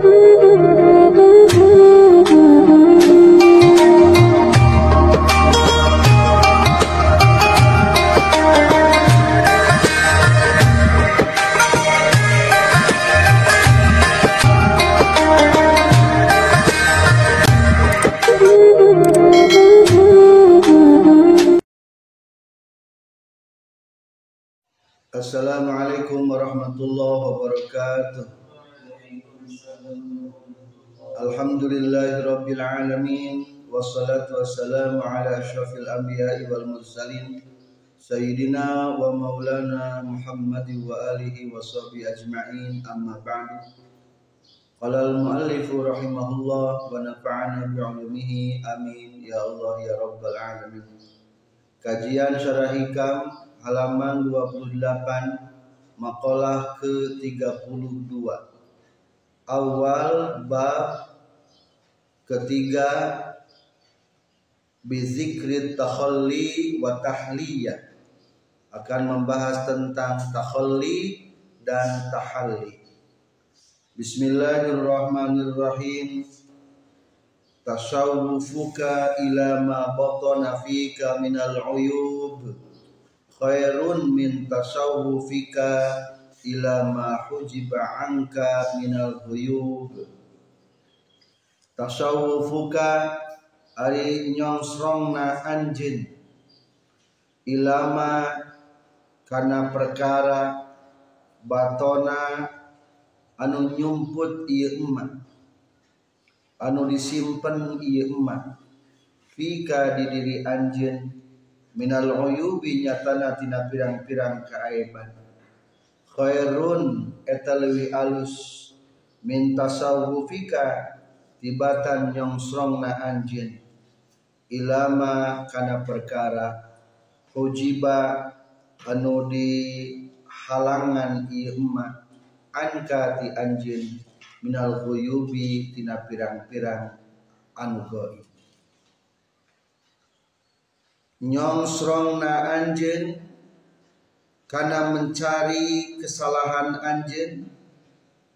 good. Alhamdulillahi rabbil alamin wassalatu wassalamu ala asyrafil anbiya'i wal mursalin sayyidina wa maulana Muhammad wa alihi wa sahbihi ajma'in amma ba'du. Qala al-muallifu rahimahullah wa nafa'ana bi'ulumihi amin ya Allah ya rabbal alamin. Kajian syarah hikam halaman 28 makalah ke-32 awal bab ketiga bizikri takhalli wa tahliyah akan membahas tentang takhalli dan tahalli. Bismillahirrahmanirrahim. Tasawwufuka ila ma batana fika minal uyub. Khairun min tasawwufika ila ma hujiba anka minal ghuyub tasawwufuka ari nyongsrongna anjin ilama karena perkara batona anu nyumput ieu emak. Anu disimpen ieu emak. Fika di diri anjeun. Minal uyubi nyatana tina pirang-pirang keaiban khairun eta alus. Min tasawufika tibatan nyongsrongna anjeun ilama kana perkara. Hujiba anu di halangan ieu anka ti anjeun minal ghuyubi tina pirang-pirang anu gaib nyongsrongna anjen karena mencari kesalahan anjen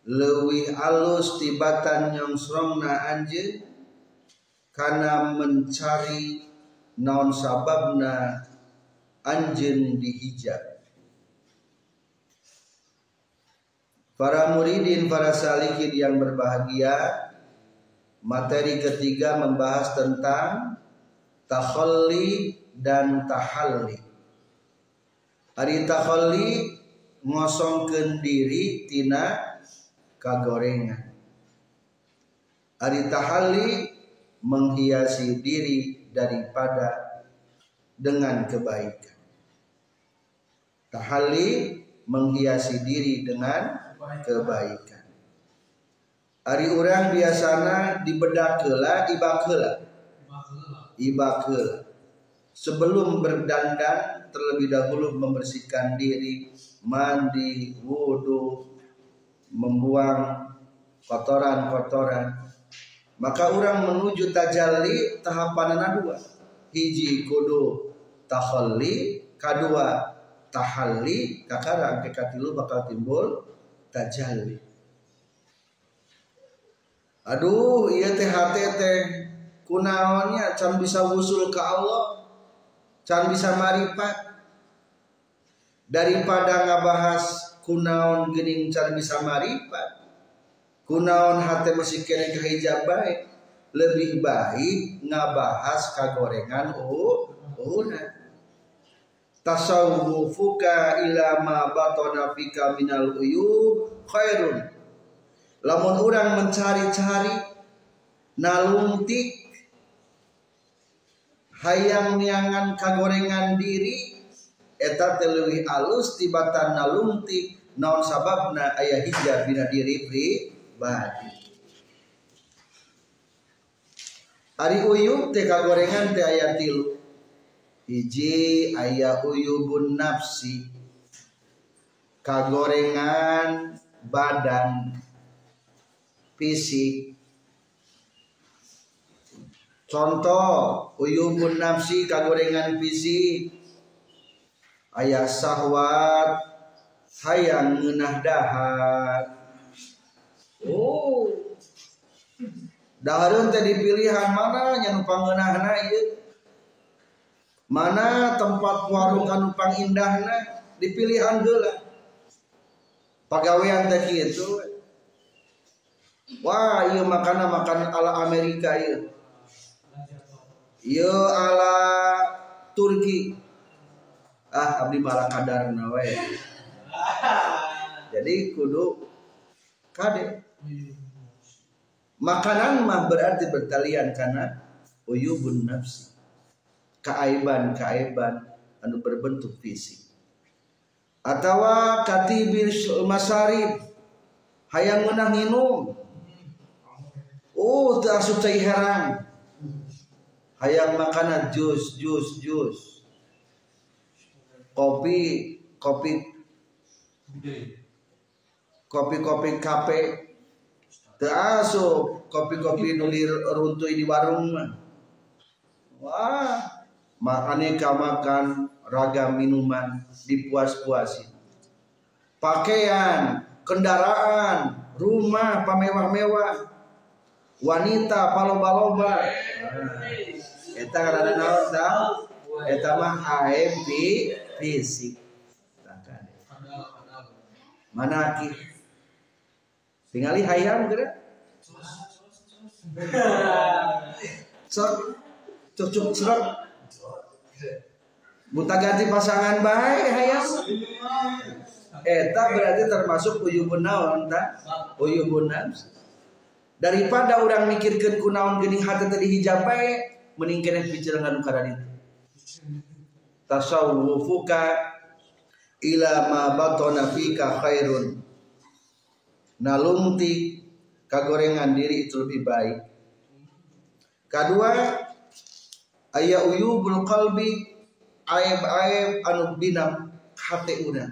lebih alus tibatan nyongsrongna anjen karena mencari non sababna anjen dihijab. Para muridin para salikin yang berbahagia materi ketiga membahas tentang takhalli dan tahalli. Ari tahalli ngosongkeun diri tina kagorengan. Ari tahalli menghiasi diri daripada dengan kebaikan. Tahalli menghiasi diri dengan kebaikan. Ari orang biasana dibedakela ibakela. Ibakela. Sebelum berdandan terlebih dahulu membersihkan diri, mandi, wudhu, membuang kotoran-kotoran. Maka orang menuju tajalli tahapan dua. Hiji kudu tahalli, kedua tahalli, kakarang kekatilu bakal timbul tajalli. Aduh, iya teh teh kunaonnya can bisa wusul ke Allah can bisa maripat daripada ngabahas kunaon gening can bisa maripat? Kunaon hati masih kena kehijab baik? Lebih baik ngabahas kagorengan oh una tasawwufuka ila ma batana fika minal uyub khairun. Lamun orang mencari-cari nalungtik hayang niangan kagorengan diri eta teleuwih alus tibatan nalungti naon sababna aya hijab dina diri pribadi Ari uyub teh kagorengan teh aya tilu hiji aya uyubun nafsi. Kagorengan badan fisik. Contoh uyumun nafsi kagorengan fisik. Ayah sahwat hayang ngenah dahar. Oh. Dahareun teh dipilihan mana? Nya nu pangeunahna ieu? Mana tempat warung anu pang indahna? Dipilihan heula pagawean teh kitu wah ieu makanan makan ala Amerika ieu. Ieu ala Turki. Ah abdi malah kadar nawe jadi kudu kade Makanan mah berarti bertalian karena uyubun nafsi. Keaiban-keaiban anu berbentuk fisik. Atawa katibir masarib hayang menang minum. Oh, teu asup cai herang. Hayang makanan jus, jus, jus. Kopi, kopi kopi-kopi kape Terasuk kopi-kopi nulir runtui di warung. Wah, aneka makan ragam minuman dipuas-puasin. Pakaian, kendaraan, rumah pamewah-mewah, wanita paloba-loba. Eta karena naon? Eta mah AMP fisik. Mana ki? Tingali hayam kira. Sok cocok serap. Buta ganti pasangan baik hayam. Eta berarti termasuk uyubun naon ta? Uyubun nafs. Daripada orang mikirkan kunaon geuning hati tadi hijab bae, mending kena pikiran karana itu. Tasawwufuka ila ma batana fika khairun nalungti kagorengan diri itu lebih baik. Kedua, ayah uyubul qalbi aib-aib anu binam hati una.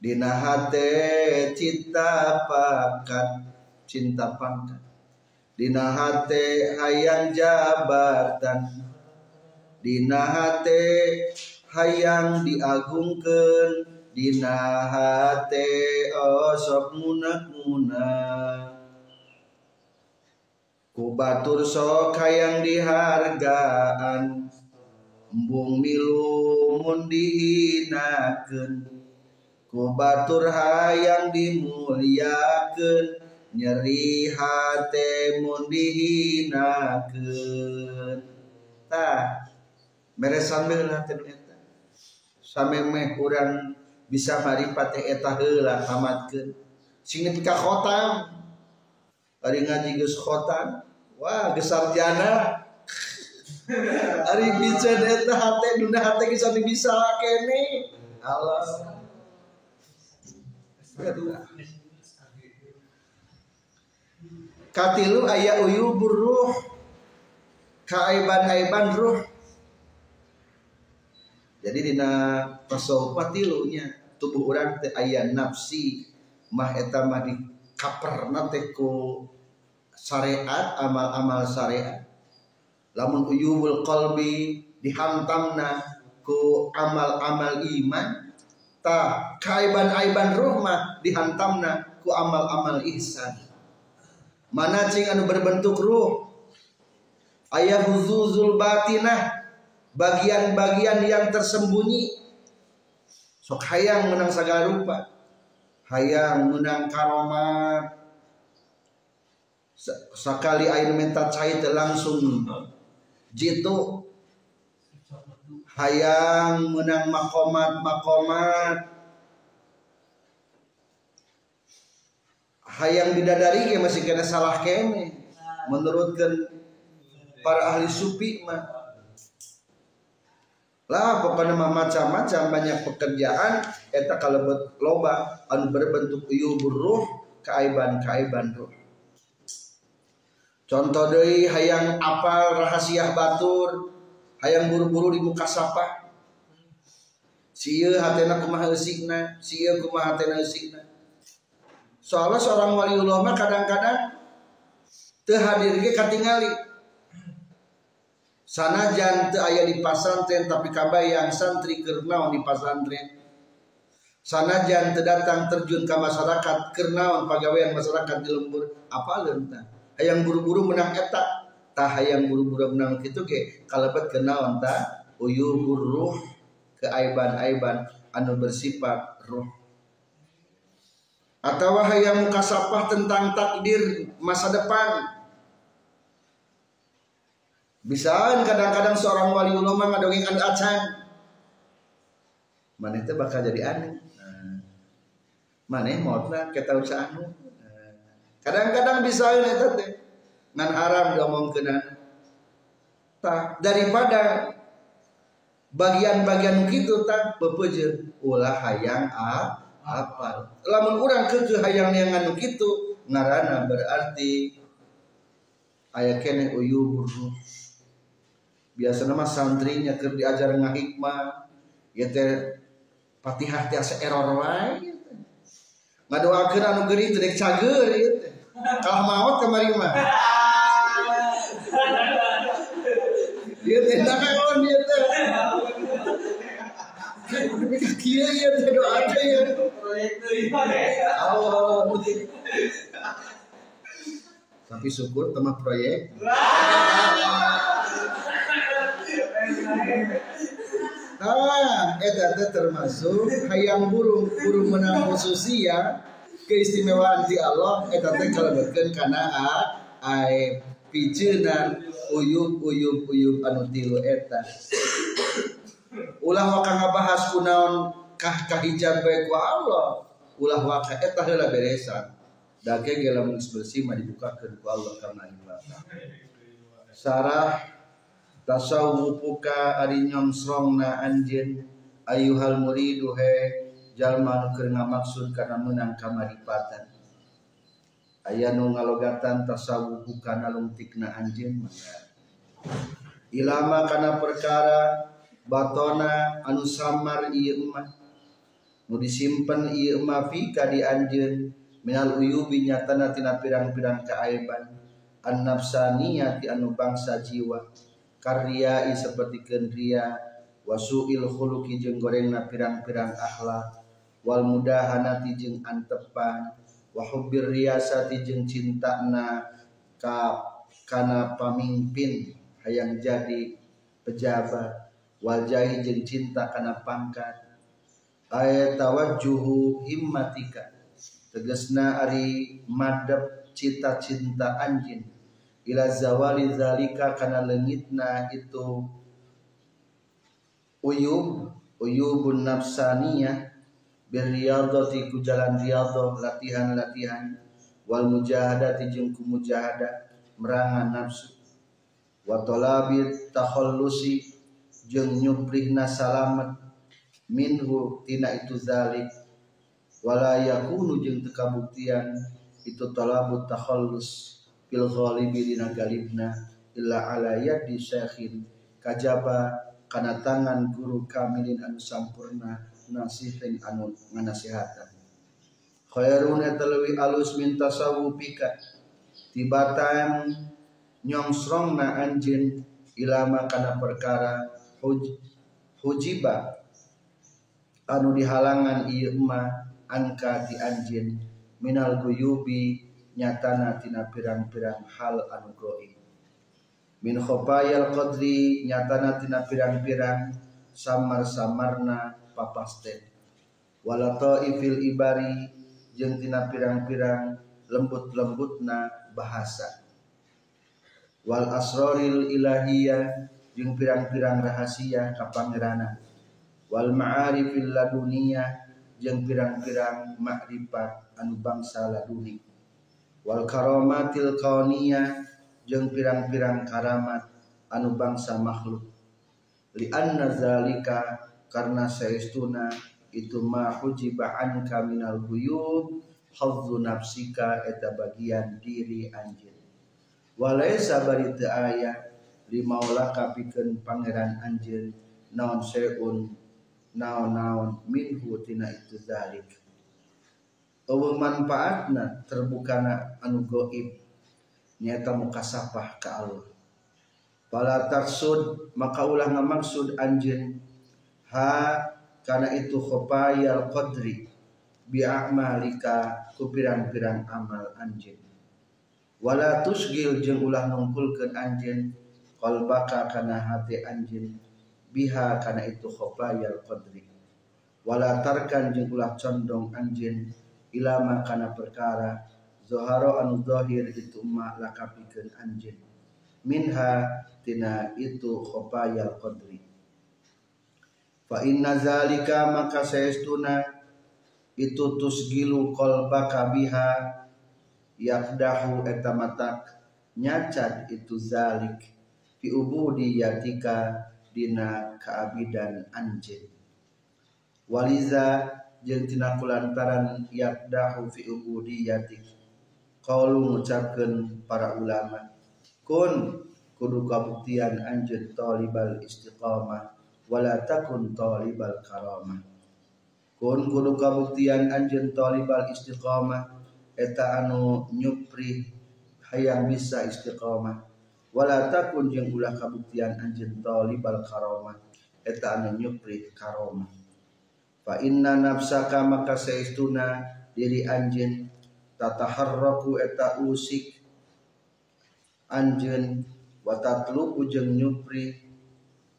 Dina hate cinta pakat cinta pangkat. Dina hate hayang jabatan. Dina hate hayang diagungkan dina hate osok munak munak ku batur sok hayang dihargaan embung milu dihinakeun. Ku batur hayang dimuliakeun nyeri hate mun dihinakeun. Tah beres sambil hate eta sampai meh kurang bisa maripat eta heula tamatkeun sing nepi ka khotam ari ngaji geus khotam wah geus sarjana. Ari bisa eta hate duna hate geus bisa kene Allah Katilu ayah uyu buruh kaaiban-aiban ruh jadi dina tasawuf patilunya tubuh orang teh aya nafsi mah eta di kaperna teh ku syariat amal-amal syariat lamun uyubul qalbi dihantamna ku amal-amal iman ta kaiban-aiban ruh mah dihantamna ku amal-amal ihsan. Mana cing anu berbentuk ruh? Ayah huzuzul batinah bagian-bagian yang tersembunyi. Sok hayang menang segala rupa. Hayang menang karomat. Sekali air minta cair langsung. Jitu. Hayang menang makomat makomat hayang bidadari ke masih kena salah kene menurutkan para ahli supi mah lah pokoknya mah macam-macam banyak pekerjaan. Eta kalebet loba anu berbentuk uyubur ruh keaiban-keaiban ruh. Contoh deui hayang apal rahasia batur hayang buru-buru di muka sapa. Sieu hatena kumaha eusikna sieu kumaha hatena eusikna soalnya seorang waliullah mah kadang-kadang teu hadir ge katingali sanajan teu aya di pasantren tapi kabayang santri keur di pasantren sanajan teu datang terjun ke masyarakat keur naon pagawean masyarakat di lembur? Apa leunta hayang buru-buru menang eta. Tah hayang buru-buru menang gitu ke kalebet kenaon ta uyubur ruh keaiban-aiban anu bersifat ruh. Atau hayang mukasapah tentang takdir masa depan bisa kadang-kadang seorang wali ulama ngadongeng anu acan. Mana itu bakal jadi aneh nah, mana mautna kita usah anu. Nah, kadang-kadang bisa ini teh. Ngan haram diomongkeun tak daripada bagian-bagian gitu tak bepeje ulah hayang a apa lamun urang ke hayang yang anu gitu ngarana berarti ayah kene uyubur biasa nama santrinya ker diajar ngahikmah ya teh patihah tiasa error wae ngadoakeun anu teu dek cager ieu teh kalah maot kamari mah ieu teh naon ieu teh Kia ya teh doa teh ya. Allah. Tapi syukur teman proyek. Ah, eta teh termasuk hayang burung burung menang khususia keistimewaan di Allah eta teh kalebetkeun kana ai pijenan uyub uyub uyub anu tilu eta. Ulah waka ngabahas kunaon kah kahijab bae ku Allah. Ulah waka eta heula beresan. Dage ge lamun bersih mah dibukakeun ku Allah karena ibadah. Sarah tasawufuka ari nyomsrongna anjeun ayuhal muridu he jalma nu keur ngamaksud kana meunang kamaripatan aya nu ngalogatan tasawufuka nalungtikna anjeun ilama kana perkara batona anu samar ieu emah nu disimpen ieu emah fika di anjeun. Minal uyubi nyatana tina pirang-pirang kaaiban an nafsaniyati anu bangsa jiwa karya seperti kendria wasuil khuluqi jeung gorengna pirang-pirang akhlak wal mudahanati jeung antepan wa hubbir riyasati jeung cintana ka kana pamimpin hayang jadi pejabat wal jahi jeung cinta kana pangkat. Ayat tawajjuhu himmatika tegasna ari madep cita-cinta anjin ila zawali zalika kana lengitna itu uyub uyubun nafsaniyah birriyadati ku jalan riyadhah latihan-latihan wal mujahadati jeung ku mujahadah merangan nafsu. Wa talabi takhallusi jeung nyuprihna salamet minhu tina itu zalik. Wala yakunu jeung teu kabuktian itu talabut takhallus fil ghalibi dina galibna illa ala yadi syekhin. Kajaba kana tangan guru kamilin anu sampurna nasihin anu nganasihatan. Khairun etalewi alus min tasawufika. Tibatan nyongsrongna anjin ilama kana perkara huj, hujiba. Anu dihalangan ieu mah angka di anjin minal guyubi nyatana tina pirang-pirang hal anu goib min khopayal qadri nyatana tina pirang-pirang samar-samarna papasten walato ifil ibari jeung tina pirang-pirang lembut-lembutna bahasa. Wal asroril ilahiyah jeung pirang-pirang rahasia kapangerana wal ma'arifil laduniyah jeung pirang-pirang makrifat anu bangsa laduni wal karomatil kauniyah jeung pirang-pirang karamat anu bangsa makhluk. Li anna zalika karena saestuna itu ma hujiba anka minal guyub hadzu nafsika eta bagian diri anjeun walaysa bari teu aya limaulaka pikeun pangeran anjeun naon seun naon-naon minhu tina itu zalik eueuh manfaatna terbukana anu goib nyata mukasafah ka Allah. Pala taksud maka ulah ngamaksud anjeun ha kana itu khopayal qadri bi a'malika ku pirang-pirang amal anjeun. Wala tusgil jeung ulah nungkulkeun anjeun qalbaka kana hati anjeun biha kana itu khofayal qadri. Wala tarkan jeung ulah condong anjeun ilama kana perkara zoharo anu zahir itu ma lakapikeun anjeun minha tina itu khofayal qadri. Fa inna zalika maka saestuna itu tusgilu qalbaka biha yakdahu eta matak nyacat itu zalik fi ubudiyatika dina kaabidan anjeun waliza jeung tina kulantaran yakdahu fi ubudiyatik qaulu ngucapkeun para ulama kun kudu kabuktian anjeun talibal istiqamah wala takun talibal karamah. Kun kudu kabuktian anjeun talibal istiqamah eta anu nyupri hayang bisa istiqomah wala takun jeung ulah kabuktian anjeun talibal eta anu nyupri karomah fa inna nafsaka maka saestuna diri anjeun tataharraku eta usik anjeun wa tatlubu nyupri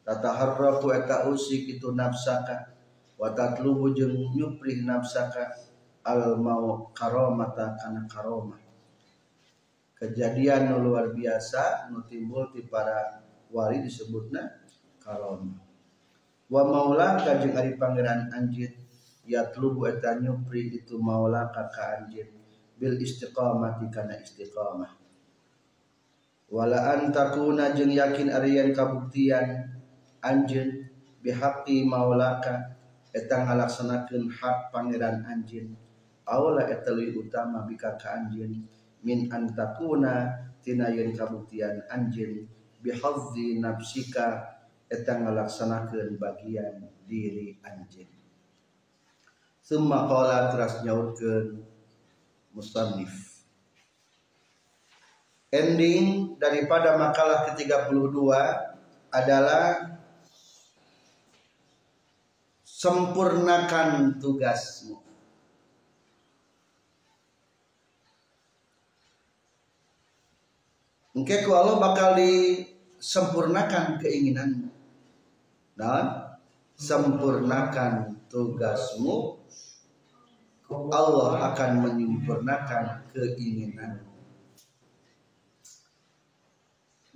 tataharraku eta usik itu nafsaka wa tatlubu nyupri nafsaka al mau karomata kana karomah kejadian luar biasa nu timbul di para wali disebutna karomah wa maula kajeng ari pangeran anjeun yatlubu eta nyupri itu maula ka ka anjeun bil istiqamati kana istiqamah. Wala antakuna jeung yakin arian kabuktian anjeun bihaqqi maulaka eta ngalaksanakeun hak pangeran anjeun aula eteli utama bika ka anjeun min antakuna tina yen kabuktian anjeun bihadzi nafsika eta ngalaksanakeun bagian diri anjeun Summa qala teras nyaurkeun musannif Ending daripada makalah ke-32 adalah sempurnakan tugasmu. Ku Allah bakal disempurnakan keinginanmu. Dan sempurnakan tugasmu Allah akan menyempurnakan keinginanmu.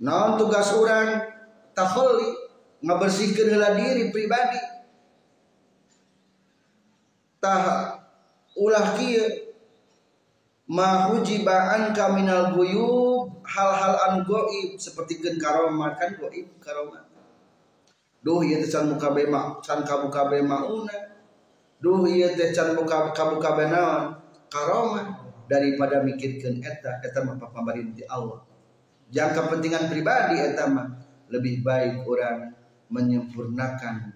Non tugas orang takholi ngabersihkeun heula diri pribadi. Tah ulah kieu ma hujiba anka guyub hal-hal anu goib seperti gen karomah kan goib karomah duh ieu teh can muka bema can kabuka mauna duh ieu teh can muka kabuka naon karomah daripada mikirkeun eta eta mah pamarin ti Allah. Jangka kepentingan pribadi eta mah lebih baik orang menyempurnakan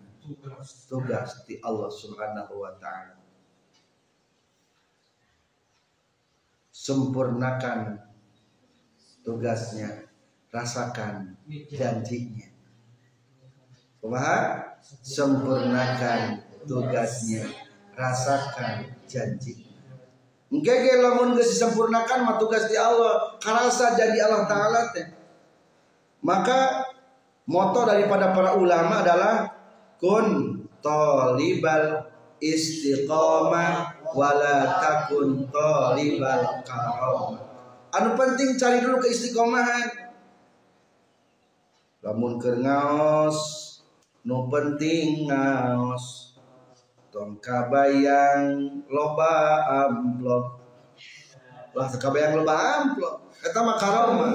tugas. di Allah Subhanahu wa taala. Sempurnakan tugasnya rasakan janjinya Kumaha? sempurnakan tugasnya. Rasakan janji. Engke lamun geus disempurnakan mah tugas di Allah. Karasa janji Allah taala teh. Maka moto daripada para ulama adalah kun talibal istiqomah wala takun talibal anu penting cari dulu keistiqomahan. Lamun keur ngaos nu penting ngaos. Tong kabayang loba amplop. Lah kabayang loba amplop. Eta mah karomah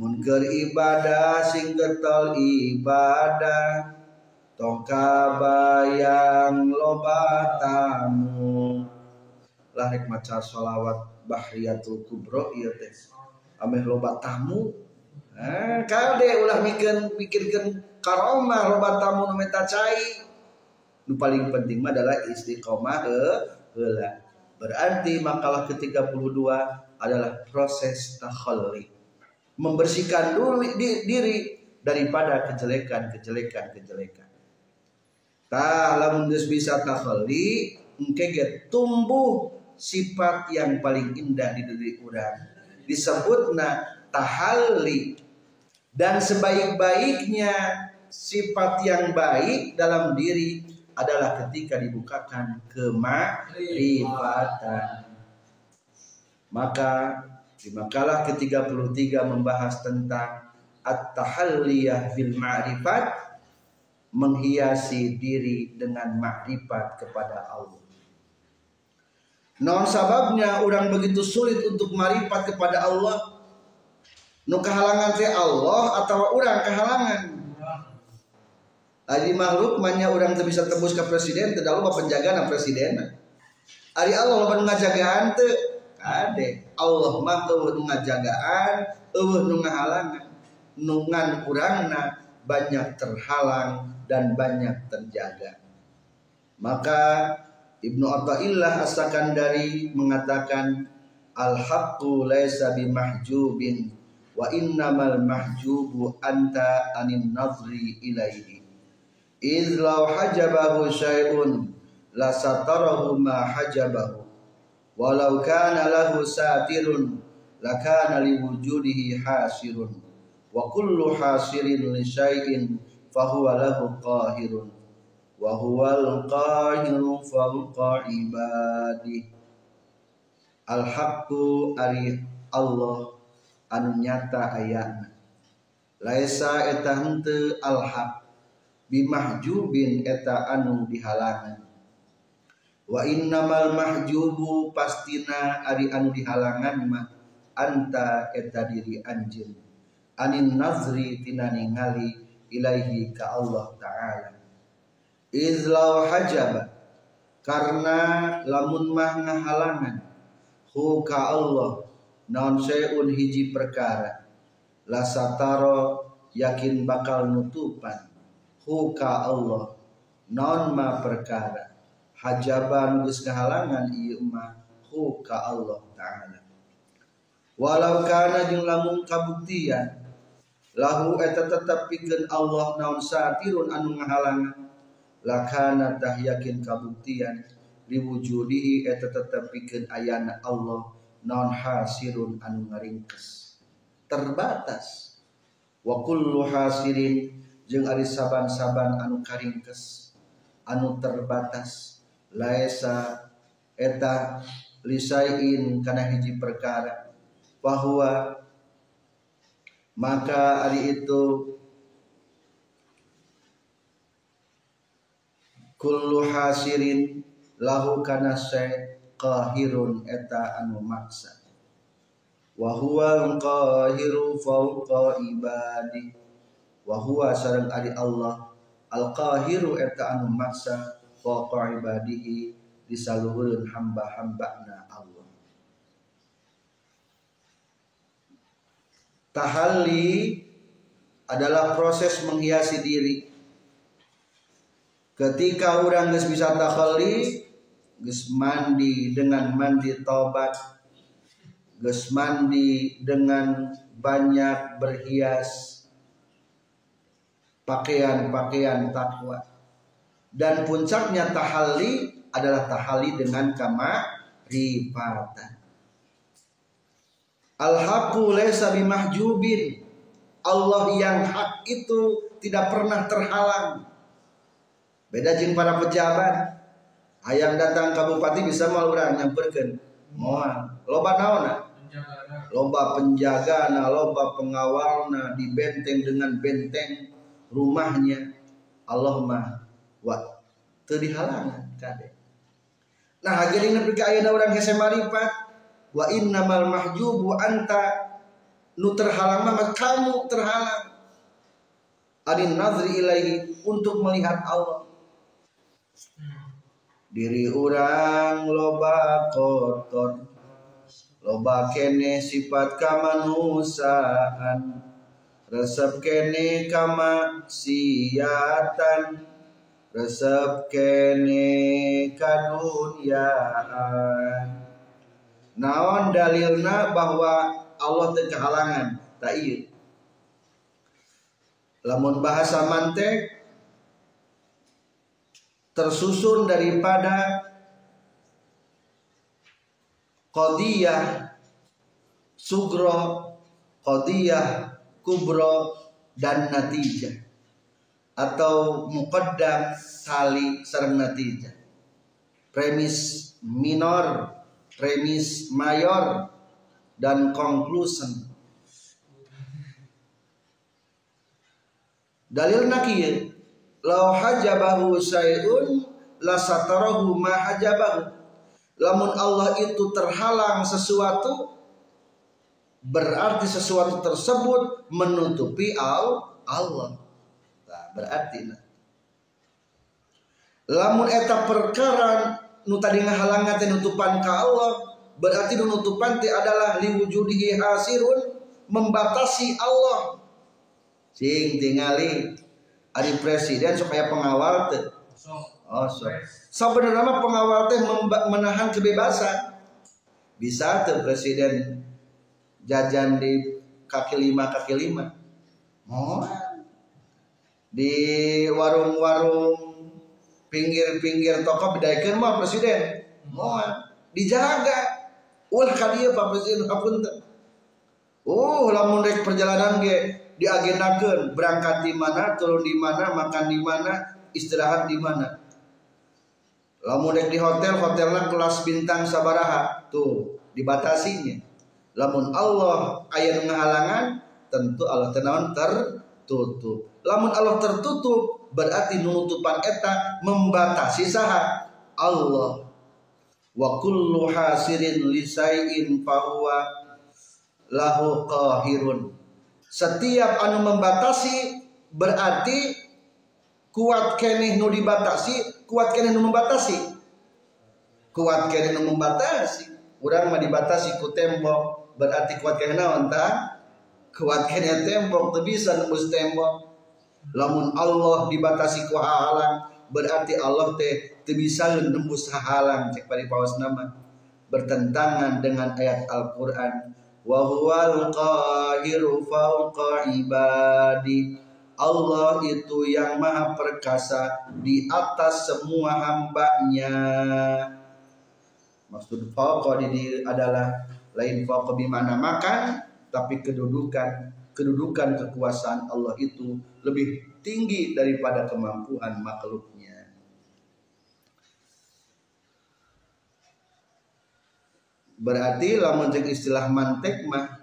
mun keur ibadah sing getol ibadah. Tong kabayang loba tamu. Lah rek maca sholawat bahriyatul kubro ieu teh. Ameh loba tamu eh kade ulah mikir mikirkeun karomah loba tamu nu meta cai. Nu paling penting mah adalah istiqomah heula. Berarti makalah ke-32 adalah proses takhalli. Membersihkan dulu diri daripada kejelekan-kejelekan kejelekan tah lamun geus bisa takhalli engke ge tumbuh sifat yang paling indah di diri orang disebut na tahalli dan sebaik-baiknya sifat yang baik dalam diri adalah ketika dibukakan kemarifatan maka di makalah ke-33 membahas tentang at-tahalliyah bil ma'rifat menghiasi diri dengan makrifat kepada Allah. Non sababnya orang begitu sulit untuk marifat kepada Allah. Nu kehalangan teh Allah atau orang kehalangan. Ari makhluk manya orang teu bisa tembus ke presiden teu dalu penjagaan presiden. Ari Allah loba ngajagaan teu kade. Allah mah eueuh nu ngajagaan, eueuh nu ngahalangan. Nungan urangna banyak terhalang dan banyak terjaga. Maka Ibnu Athaillah As-Sakandari mengatakan al-haqqu laisa bimahjubin wa innamal mahjubu anta anin nazri ilaihi idh law hajabahu syai'un la satarahu ma hajabahu. Walau kana lahu satirun lakana liwujudihi hasirun. Wa kullu hasirin li syai'in fahuwa lahu qahirun. Wa huwal fawqa ibadi al haqqu ari Allah anu nyata ayana. Laisa eta henteu al haq bimahjubin eta anu dihalangan. Wa innamal mahjubu pastina ari anu dihalangan mah anta eta diri anjeun. Anin nazri tina ningali ilaihi ka Allah taala. Izlau hajab karena lamun mah ngahalangan hu ka Allah non seun hiji perkara. La sataro yakin bakal nutupan. Hu ka Allah. Non ma perkara. Hajaban geus ngahalangan ieu mah hu ka Allah taala. Walau kana jeung lamun kabuktian lahu eta tetep pikeun Allah naon satirun anu ngahalangan? Lakana tah yakin kabuktian liwujudihi eta tetep pikeun ayana Allah non hasirun anu ngaringkes. Terbatas. Wa kullu hasirin jeung ari saban-saban anu karingkes anu terbatas. Laesa eta lisain kana hiji perkara. Bahwa maka ari itu kullu hasirin lahu kana qahirun eta anu maksa. Wa huwa qahiru fawqa ibadi. Wa huwa sareng ari Allah. Al qahiru eta anu maksa fawqa ibadihi di saluhurun hamba-hambana Allah. Tahalli adalah proses menghiasi diri. Ketika orang bisa takhalli geus mandi dengan mandi taubat. Geus mandi dengan banyak berhias. Pakaian-pakaian takwa. Dan puncaknya tahalli adalah tahalli dengan kama rifatan al-haqqu laysa bimahjubin. Allah yang hak itu tidak pernah terhalang. Beda jeng para pejabat ayam datang ke bupati bisa mal orang nyamperkan? Moal loba naona? Loba penjaga na loba pengawal na di benteng dengan benteng rumahnya. Allah mah wa teu dihalangan kade. Nah hageulina nepi ka ayeuna urang hese marifat wa innamal mahjubu anta nu terhalang mah kamu terhalang. Adin nazri ilaihi untuk melihat Allah diri orang loba kotor loba kene sifat kamanusan resep kene kama siatan resep kene kadunyaan naon dalilna bahwa Allah teu kehalangan tak iya lamun bahasa mantek tersusun daripada qadiyah sugro qadiyah kubro dan natijah. Atau muqaddam tali serang natijah. Premis minor premis mayor dan conclusion. Dalil nakir lau hajabahu syai'un la satarahu ma hajabahu. Lamun Allah itu terhalang sesuatu berarti sesuatu tersebut menutupi Allah. Nah, berarti nah. lamun eta perkara nu tadi ngahalangan nutupan ka Allah berarti nutupan ti adalah liwujudihi hasirun membatasi Allah. Sing tingali ari presiden supaya pengawal teh oh so. sebenarnya pengawal teh menahan kebebasan. Bisa tuh presiden jajan di kaki lima kaki lima. Mau di warung-warung pinggir-pinggir toko bedaikan mah presiden. Mau dijaga. Ulah kadieu Pak Presiden hapunten oh lamun rek perjalanan ge diagendakeun berangkat di mana turun di mana makan di mana istirahat di mana. Lamun rek di hotel hotelnya kelas bintang sabaraha. Tuh dibatasinya. Lamun Allah ayat menghalangan tentu Allah tenawan tertutup. Lamun Allah tertutup berarti nutupan eta membatasi saha. Allah. Wa kullu hasirin lisaiin fahuwa lahu qahirun setiap anu membatasi berarti kuat keneh nu dibatasi kuat keneh nu membatasi. Kuat keneh nu membatasi. Urang mah dibatasi ku tembok berarti kuat kena naon kuat kena tembok tuh bisa nembus tembok. Lamun Allah dibatasi ku halang berarti Allah teh teu bisa nembus halang cek pari pawas nama bertentangan dengan ayat Al-Qur'an wa huwal qahiru fawqa ibadi. Allah itu yang maha perkasa di atas semua hambanya. Maksud fawqa ini adalah lain fauqa bimana makan tapi kedudukan kedudukan kekuasaan Allah itu lebih tinggi daripada kemampuan makhluknya berarti lamun jeung istilah mantek mah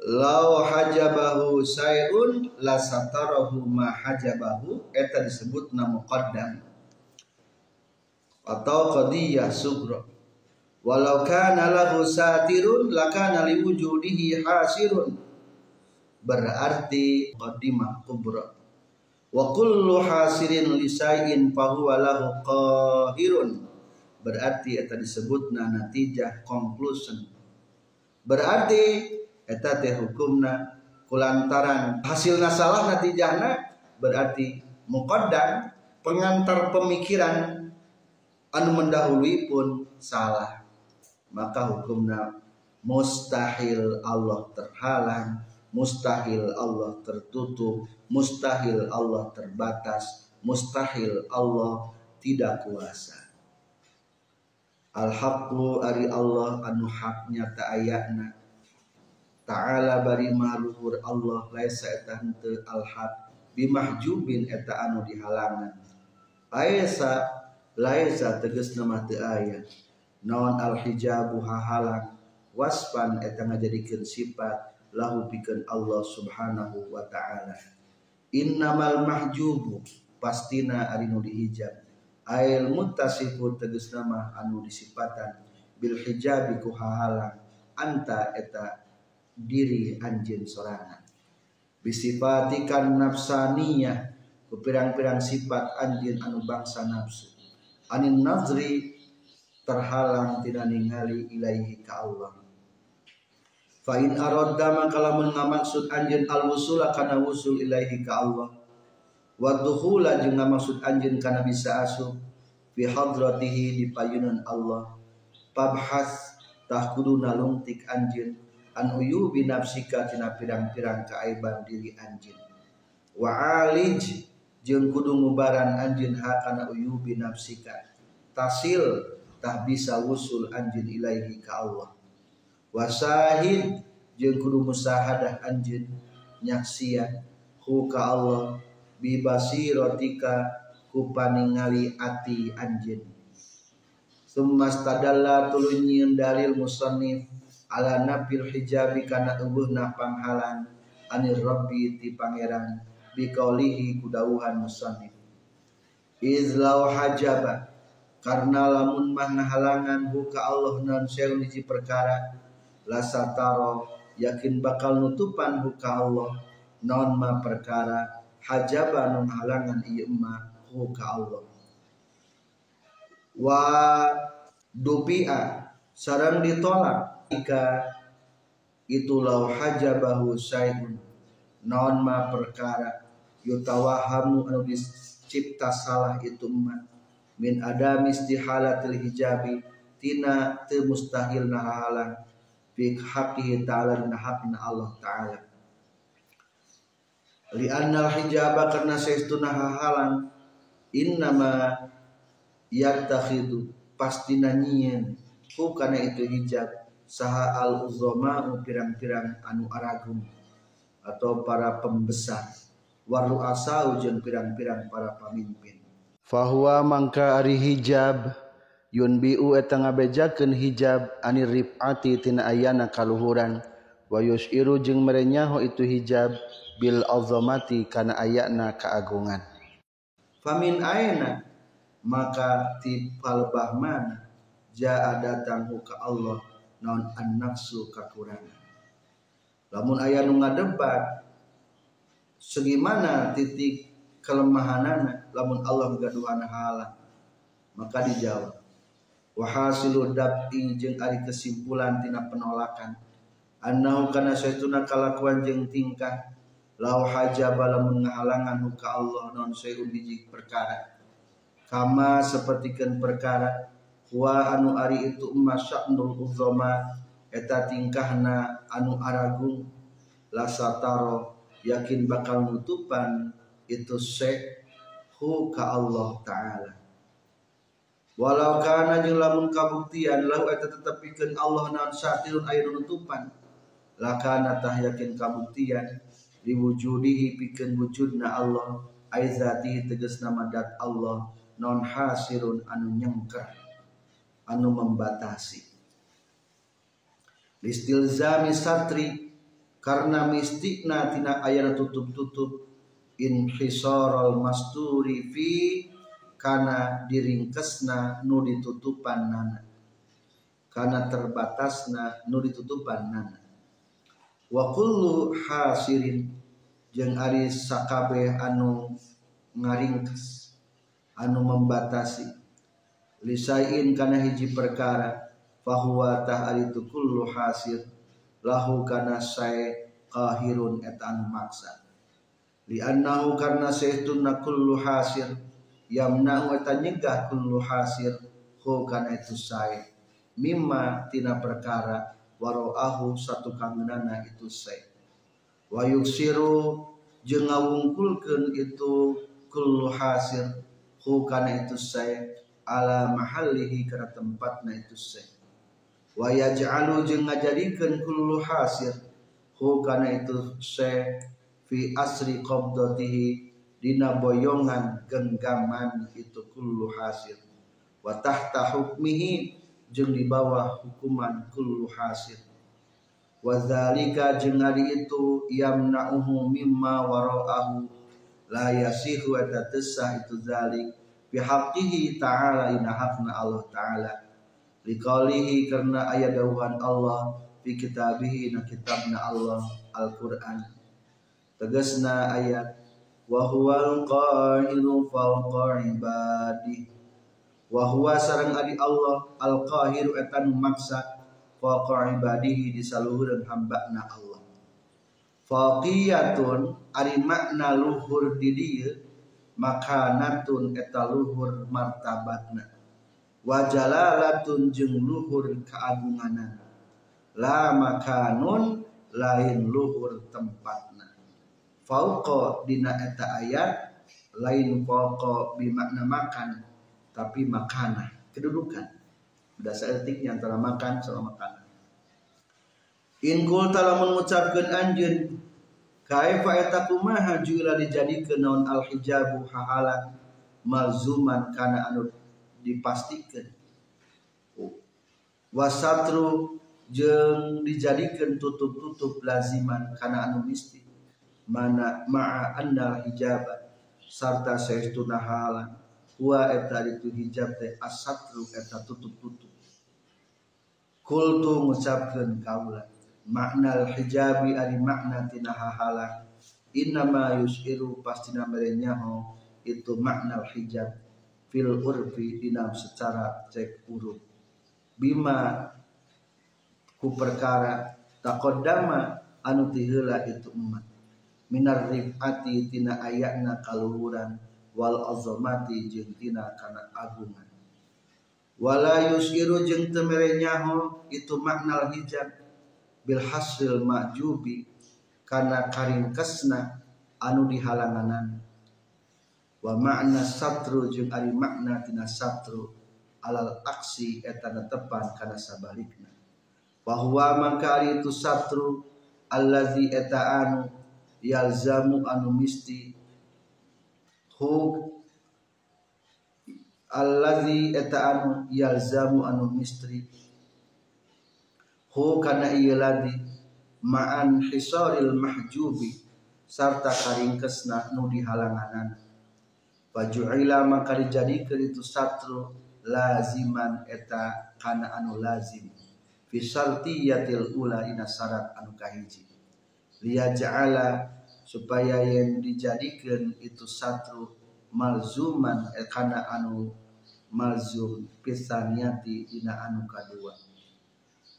lau hajabahu sayun la satarahu ma hajabahu eta disebut muqaddam. Atau qadiyah sugra walau kana lahu satirun lakana liwujudihi hasirun berarti qaddimah kubra wa kullu hasirin lisain fahuwa lahu qahirun berarti eta disebutna natijah conclusion. Berarti eta teh hukumna kulantaran hasilna salah natijahna berarti muqaddam pengantar pemikiran anu mendahului pun salah. Maka hukumnya mustahil Allah terhalang mustahil Allah tertutup mustahil Allah terbatas mustahil Allah tidak kuasa Al-haqqu ari Allah anu haknya ta'ayakna ta'ala bari maluhur Allah laisa eta henteu al-haq. Bimahjubin eta anu dihalangan. Laisa laisa tegas nama teu aya. Naon al hijabu hahalang. Waspan eta ngajadikeun sifat. Lahu pikeun Allah subhanahu wa ta'ala. Innamal mahjubu. Pastina ari nu dihijab ail muttasifu tegas nama anu disipatan bil hijabi ku anta eta diri anjeun sorangan. Bisifatikan nafsaniyah ku pirang-pirang sifat anjeun anu bangsa nafsu. Anin nazri terhalang tidak ningali ilaihi ka Allah. Fa in aradda maka lamun ngamaksud anjeun al wusula kana wusul ilaihi ka Allah wa dukhula jeung ngamaksud anjeun kana bisa asup fi hadratihi di payunan Allah. Pabhas tah kudu nalungtik anjeun. An uyubi nafsika tina pirang-pirang kaaiban diri anjeun. Wa alij jeung kudu ngubaran anjeun ha kana uyubi nafsika. Tasil tah bisa wusul anjeun ilaihi ka Allah. Wasahid jeung kudu musahadah anjeun nyaksian hu ka Allah bi basiratika ku paningali ati anjeun. Summa stadalla tulunyin dalil musannif ala nabil hijabi kana eueuhna panghalang anir rabbi ti pangeran biqaulihi kudauhan musannif. Izlau hajaba karena lamun mah halangan buka Allah nan seun hiji perkara lasataro yakin bakal nutupan buka Allah non ma perkara hajaba non halangan ieu mah buka Allah. Wa dupia sarang ditolak jika itulah hajabahu sayyidun non ma perkara? Yutawahamu anu dicipta salah itu emak min ada istihalatil hijabi tina te mustahil nahalang. Fi haqqihi ta'ala hakna Allah ta'ala li annal hijaba karena saestuna hahalang innama yattakhidu pasti nanyian. Ku kana itu hijab. Saha al uzama pirang-pirang anu aragung atau para pembesar. Waru asa ujian pirang-pirang para pemimpin. Fahuwa mangka ari hijab. Yun biu eta ngabejakeun hijab ani rifati tina ayana kaluhuran wa yus'iru jeung merenyaho itu hijab bil azamati kana ayana kaagungan famin aina? Maka ti palbah mana? Jaa datang ka Allah naon an nafsu kakurangan lamun aya nu ngadebat segimana titik kelemahanana? Lamun Allah gaduhan halang maka dijawab. Wahasilu dab'i jeung ari kesimpulan tina penolakan annahu kana sayyiduna kalakuan jeung tingkah lau hajaba lamun ngahalangan ka Allah non sayyid biji perkara. Kama sapertikeun perkara wa anu ari itu emas sya'nul uzama eta tingkahna anu aragung lasataro yakin bakal nutupan itu se hu ka Allah taala. Walau kana jeung lamun kabuktian lahu eta tetepikeun Allah naon satirun aya nutupan lakana tah yakin kabuktian diwujudihi pikeun wujudna Allah ai zati tegasna madat Allah non hasirun anu nyengker anu membatasi. Listilzami satri karena mistikna tina ayana tutup-tutup inhisaral masturi fi kana diringkesna nu ditutupan nana. Kana terbatasna nu ditutupan nana wa kullu hasirin jeung ari sakabeh anu ngaringkes anu membatasi. Lisain kana hiji perkara fahuwa tah ari kullu hasir lahu kana sae qahirun etan maksa. Li annahu karna saytuna kullu hasir yamna'u eta nyegah kullu hasir hu kana itu sae. Mimma tina perkara waro'ahu satu kangenana itu sae wa yuksiru jeung ngawungkulkeun itu kullu hasir hu kana itu sae ala mahallihi kana tempatna itu sae wa yaj'alu jeung ngajadikeun kullu hasir hu kana itu se fi asri qabdatihi dina boyongan genggaman itu kullu hasir. Wa tahta hukmihi jeung di bawah hukuman kullu hasir wa dzalika jeung itu yamna'uhu mimma wara'ahu la yasihu wa itu zalik. Bihaqqihi ta'ala ina hakna Allah ta'ala. Liqalihi karena ayat dawuhan Allah fi kitabihi na kitabna Allah Al-Qur'an. Tegasna ayat wa huwal qahiru fawqa ibadi wa huwa sareng adi Allah al-qahiru etan maksa fawqa ibadihi di saluhureun hambana Allah. Faqiyatun ari makna luhur di dieu makanatun eta luhur martabatna. Wa jalalatun jeung luhur keagunganan. La makanun lain luhur tempatna. Fauqa dina eta ayat lain fauqa bi makna makan tapi makana kedudukan. Dasar etiknya antara makan sama makanan. In qulta lamun ngucapkeun anjeun kaifa eta kumaha juila dijadikeun naon al hijabu hahalan malzuman kana anu dipastikeun wasatru jeung dijadikan tutup-tutup laziman kana anu misti mana ma'a anna hijab sarta saestuna halan wa eta itu hijab teh asatru eta tutup-tutup. Kultu ngucapkeun kaula makna hijabi ari makna tina hahalan innama yusiru pastina merenyaho itu makna hijab fil urfi dina secara cek uruf bima ku perkara takodama anu tiheula itu umat. Minar rifati tina ayatna kaluhuran wal azamati jeung tina kana agungan. Wala yusiru jeung teu nyaho itu makna hijab. Bil hasil majubi kana karingkesna anu dihalanganan. Wa makna satru jeung ari makna tina satru. Alal aksi eta tepan kana sabalikna. Bahwa maka itu satru allazi eta anu yalzamu anu misti hu allazi eta anu yalzamu anu mistri. Hu kana ieu ladi ma'an hisaril mahjubi sarta karingkesna nu dihalanganan. Faju'ila maka dijadikeun itu satru laziman eta kana anu lazim. Yatil ula ina syarat anu kahiji. Liya ja'ala supaya yang dijadikan itu satu malzuman eh, kana anu malzum pisaniati ina anu kadua.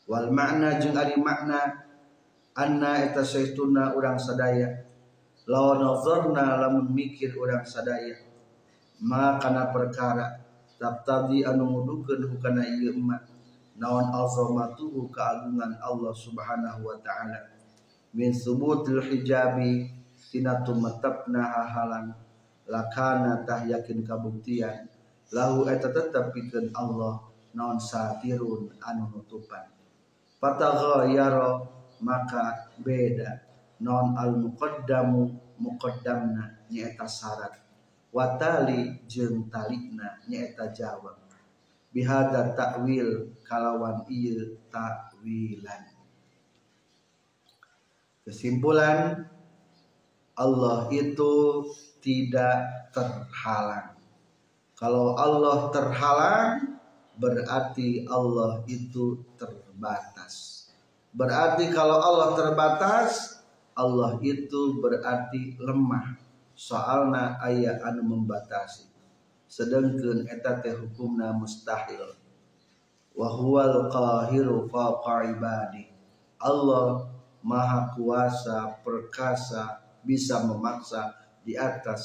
Wal makna jeung ari makna anna eta saestuna urang sadaya. Law nazarna lamun mikir urang sadaya. Ma kana perkara tabtadi anu ngudukeun hukana ieu emak. Naon azamatuhu keagungan Allah Subhanahu wa taala min subutil hijabi tina tumetepna hahalan lakana tah yakin kabuktian. Lahu eta tetep pikeun Allah naon satirun anu nutupan. Pataghayyara maka beda. Non al muqaddamu muqaddamna nyaeta syarat. Watali jeung talina nyaeta jawab. Bihada takwil kalawan il takwilan kesimpulan Allah itu tidak terhalang. Kalau Allah terhalang berarti Allah itu terbatas. Berarti kalau Allah terbatas Allah itu berarti lemah. Soalna ayat anu membatasi. Sedangkan eta teh hukumna mustahil. Wa huwal qahiru faqa ibadi. Allah maha kuasa perkasa bisa memaksa di atas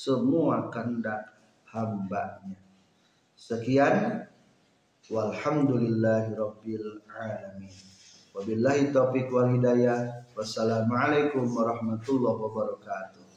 semua kehendak hambanya. Sekian. Walhamdulillahi rabbil alamin. Wabillahi taufiq wal hidayah. Wassalamualaikum warahmatullahi wabarakatuh